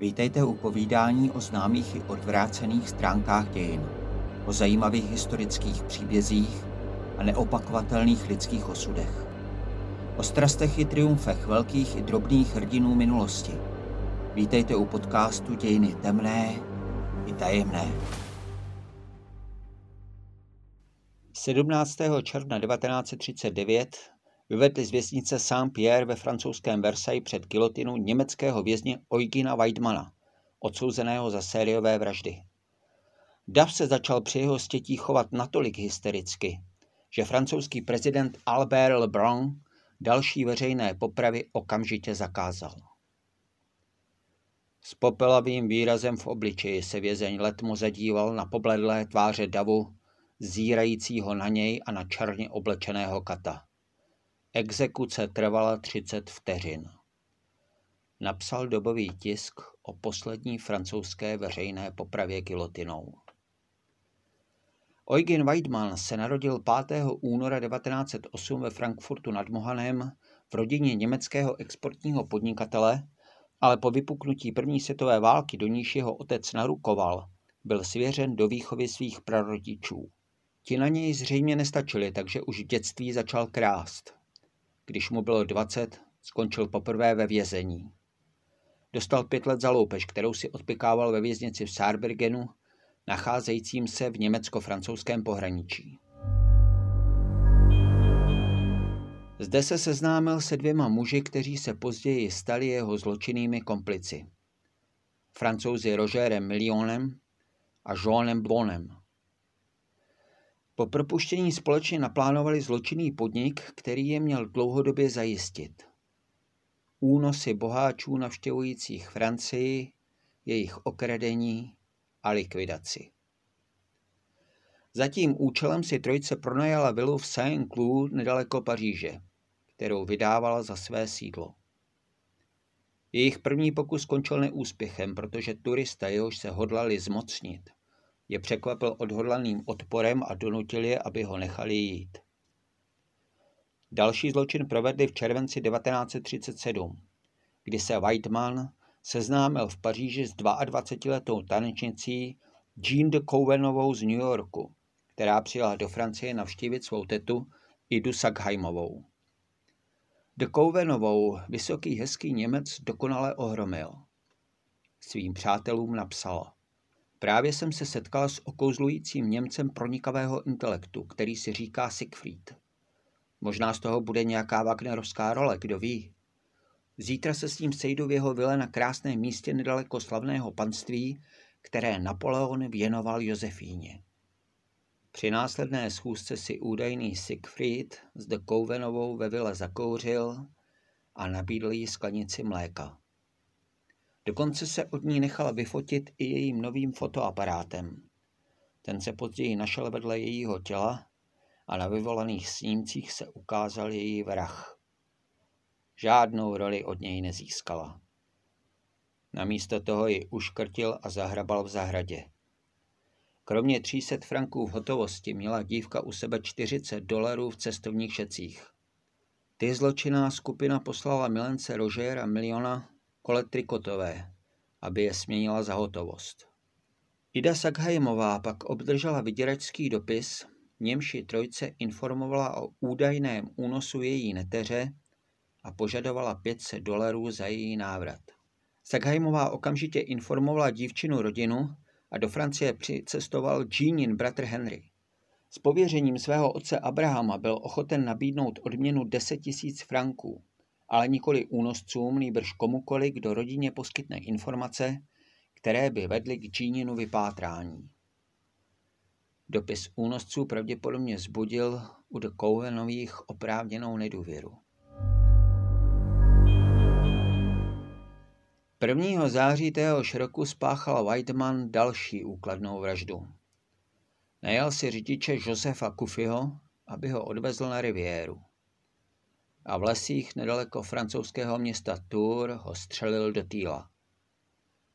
Vítejte u povídání o známých i odvrácených stránkách dějin, o zajímavých historických příbězích a neopakovatelných lidských osudech. O strastech i triumfech velkých i drobných hrdinů minulosti. Vítejte u podcastu Dějiny temné i tajemné. 17. června 1939 vyvedli z věznice Saint-Pierre ve francouzském Versailles před kilotinu německého vězně Eugena Weidmana, odsouzeného za sériové vraždy. Dav se začal při jeho stětí chovat natolik hystericky, že francouzský prezident Albert Lebrun další veřejné popravy okamžitě zakázal. S popelavým výrazem v obličeji se vězeň letmo zadíval na pobledlé tváře davu, zírajícího na něj a na černě oblečeného kata. Exekuce trvala 30 vteřin. Napsal dobový tisk o poslední francouzské veřejné popravě gilotinou. Eugen Weidmann se narodil 5. února 1908 ve Frankfurtu nad Mohanem v rodině německého exportního podnikatele, ale po vypuknutí první světové války, do níž jeho otec narukoval, byl svěřen do výchovy svých prarodičů. Ti na něj zřejmě nestačili, takže už v dětství začal krást. Když mu bylo 20, skončil poprvé ve vězení. Dostal pět let za loupež, kterou si odpikával ve věznici v Saarbrückenu, nacházejícím se v německo-francouzském pohraničí. Zde se seznámil se dvěma muži, kteří se později stali jeho zločinnými komplici. Francouzi Rogerem Millionem a Jeanem Blonem. Po propuštění společně naplánovali zločinný podnik, který je měl dlouhodobě zajistit. Únosy boháčů navštěvujících Francii, jejich okradení a likvidaci. Za tím účelem si trojce pronajala vilu v Saint-Cloud nedaleko Paříže, kterou vydávala za své sídlo. Jejich první pokus skončil neúspěchem, protože turista, jehož se hodlali zmocnit, je překvapil odhodlaným odporem a donutil je, aby ho nechali jít. Další zločin provedli v červenci 1937, kdy se Whiteman seznámil v Paříži s 22-letou tanečnicí Jean de Cowenovou z New Yorku, která přijela do Francie navštívit svou tetu Idu Sagheimovou. De Cowenovou vysoký hezký Němec dokonale ohromil. Svým přátelům napsal – Právě jsem se setkal s okouzlujícím Němcem pronikavého intelektu, který si říká Siegfried. Možná z toho bude nějaká Wagnerovská role, kdo ví. Zítra se s ním sejdu v jeho vile na krásném místě nedaleko slavného panství, které Napoleon věnoval Josefíně. Při následné schůzce si údajný Siegfried s de Kouvenovou ve vile zakouřil a nabídl jí sklenici mléka. Dokonce se od ní nechala vyfotit i jejím novým fotoaparátem. Ten se později našel vedle jejího těla a na vyvolaných snímcích se ukázal její vrah. Žádnou roli od něj nezískala. Namísto toho ji uškrtil a zahrabal v zahradě. Kromě 300 franků v hotovosti měla dívka u sebe 40 dolarů v cestovních šecích. Ty zločinná skupina poslala milence Rogera miliona kole trikotové, aby je směnila za hotovost. Ida Sagheimová pak obdržela vyděračský dopis, němši trojce informovala o údajném únosu její neteře a požadovala 500 dolarů za její návrat. Sagheimová okamžitě informovala dívčinu rodinu a do Francie přicestoval Jeanin bratr Henry. S pověřením svého otce Abrahama byl ochoten nabídnout odměnu 10 000 franků ale nikoli únoscům, nýbrž komukoli, kdo rodině poskytne informace, které by vedly k Číninu vypátrání. Dopis únosců pravděpodobně zbudil u de oprávněnou nedůvěru. 1. září téhož roku spáchal Whiteman další úkladnou vraždu. Najal si řidiče Josefa Kufyho, aby ho odvezl na riviéru a v lesích nedaleko francouzského města Tours ho střelil do týla.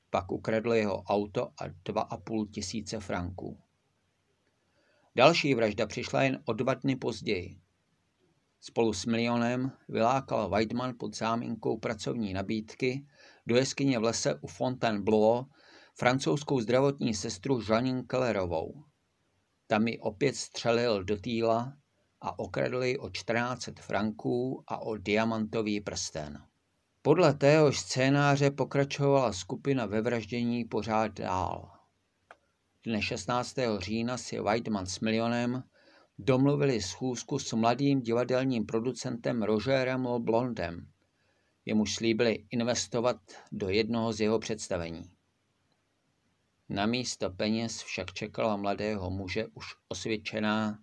Pak ukradl jeho auto a dva a půl tisíce franků. Další vražda přišla jen o dva dny později. Spolu s milionem vylákal Weidman pod záminkou pracovní nabídky do jeskyně v lese u Fontainebleau francouzskou zdravotní sestru Janine Kellerovou. Tam ji opět střelil do týla a okradl ji o 14 franků a o diamantový prsten. Podle téhož scénáře pokračovala skupina ve vraždění pořád dál. Dne 16. října si Whiteman s Milionem domluvili schůzku s mladým divadelním producentem Rogerem Blondem, jemuž slíbili investovat do jednoho z jeho představení. Na místo peněz však čekala mladého muže už osvědčená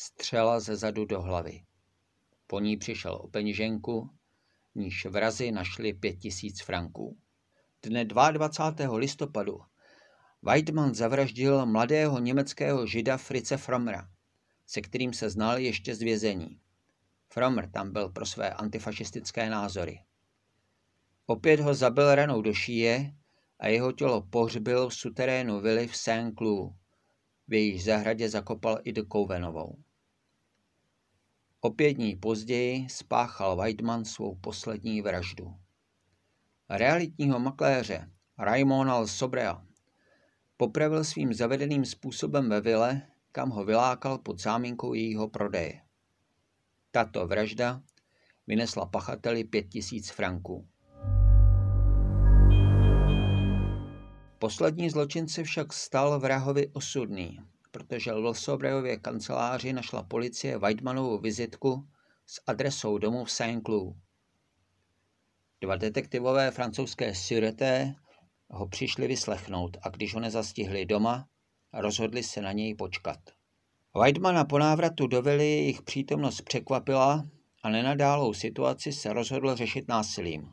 střela ze zadu do hlavy. Po ní přišel o peněženku, níž vrazy našli pět tisíc franků. Dne 22. listopadu Weidmann zavraždil mladého německého žida Frice Fromra, se kterým se znal ještě z vězení. Fromr tam byl pro své antifašistické názory. Opět ho zabil ranou do šíje a jeho tělo pohřbil v suterénu vily v Saint-Cloud. V jejíž zahradě zakopal i do Kouvenovou. O pět dní později spáchal Weidman svou poslední vraždu. Realitního makléře Raimona Sobrea popravil svým zavedeným způsobem ve vile, kam ho vylákal pod záminkou jejího prodeje. Tato vražda vynesla pachateli pět tisíc franků. Poslední zločin se však stal vrahovi osudný, protože v Lsobrejově kanceláři našla policie Weidmanovou vizitku s adresou domu v Saint-Cloud. Dva detektivové francouzské sureté ho přišli vyslechnout a když ho nezastihli doma, rozhodli se na něj počkat. Weidmana po návratu do vily jejich přítomnost překvapila a nenadálou situaci se rozhodl řešit násilím.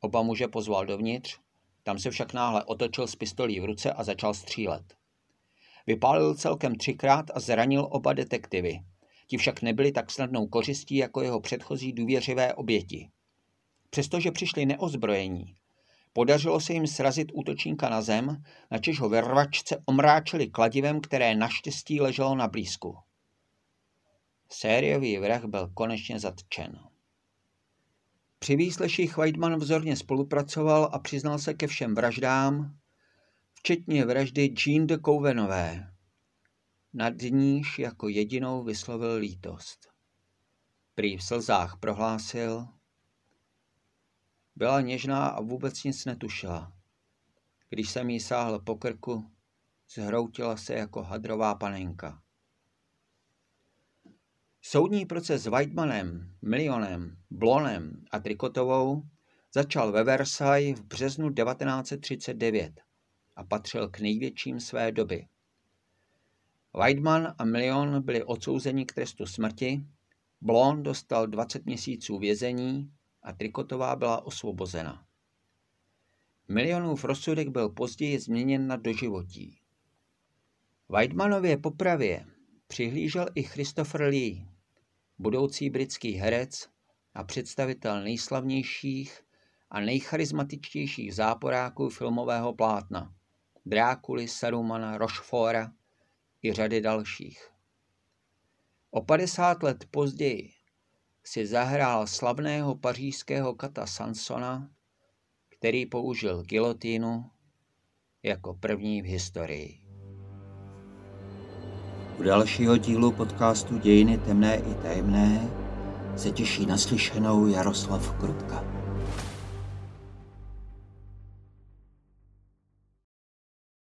Oba muže pozval dovnitř, tam se však náhle otočil s pistolí v ruce a začal střílet. Vypálil celkem třikrát a zranil oba detektivy. Ti však nebyli tak snadnou kořistí jako jeho předchozí důvěřivé oběti. Přestože přišli neozbrojení, podařilo se jim srazit útočníka na zem, načež ho ve rvačce omráčili kladivem, které naštěstí leželo na blízku. Sériový vrah byl konečně zatčen. Při výsleších Weidman vzorně spolupracoval a přiznal se ke všem vraždám, včetně vraždy Jean de Couvenové. Nad níž jako jedinou vyslovil lítost. Prý v slzách prohlásil, byla něžná a vůbec nic netušila. Když jsem jí sáhl po krku, zhroutila se jako hadrová panenka. Soudní proces s Weidmanem, Milionem, Blonem a Trikotovou začal ve Versailles v březnu 1939 a patřil k největším své doby. Weidman a Milion byli odsouzeni k trestu smrti, Blon dostal 20 měsíců vězení a Trikotová byla osvobozena. Milionův rozsudek byl později změněn na doživotí. Weidmanově popravě přihlížel i Christopher Lee, budoucí britský herec a představitel nejslavnějších a nejcharizmatičtějších záporáků filmového plátna. Drákuly, Sarumana, Rochefora i řady dalších. O 50 let později si zahrál slavného pařížského kata Sansona, který použil gilotínu jako první v historii. U dalšího dílu podcastu Dějiny temné i tajemné se těší naslyšenou Jaroslav Krutka.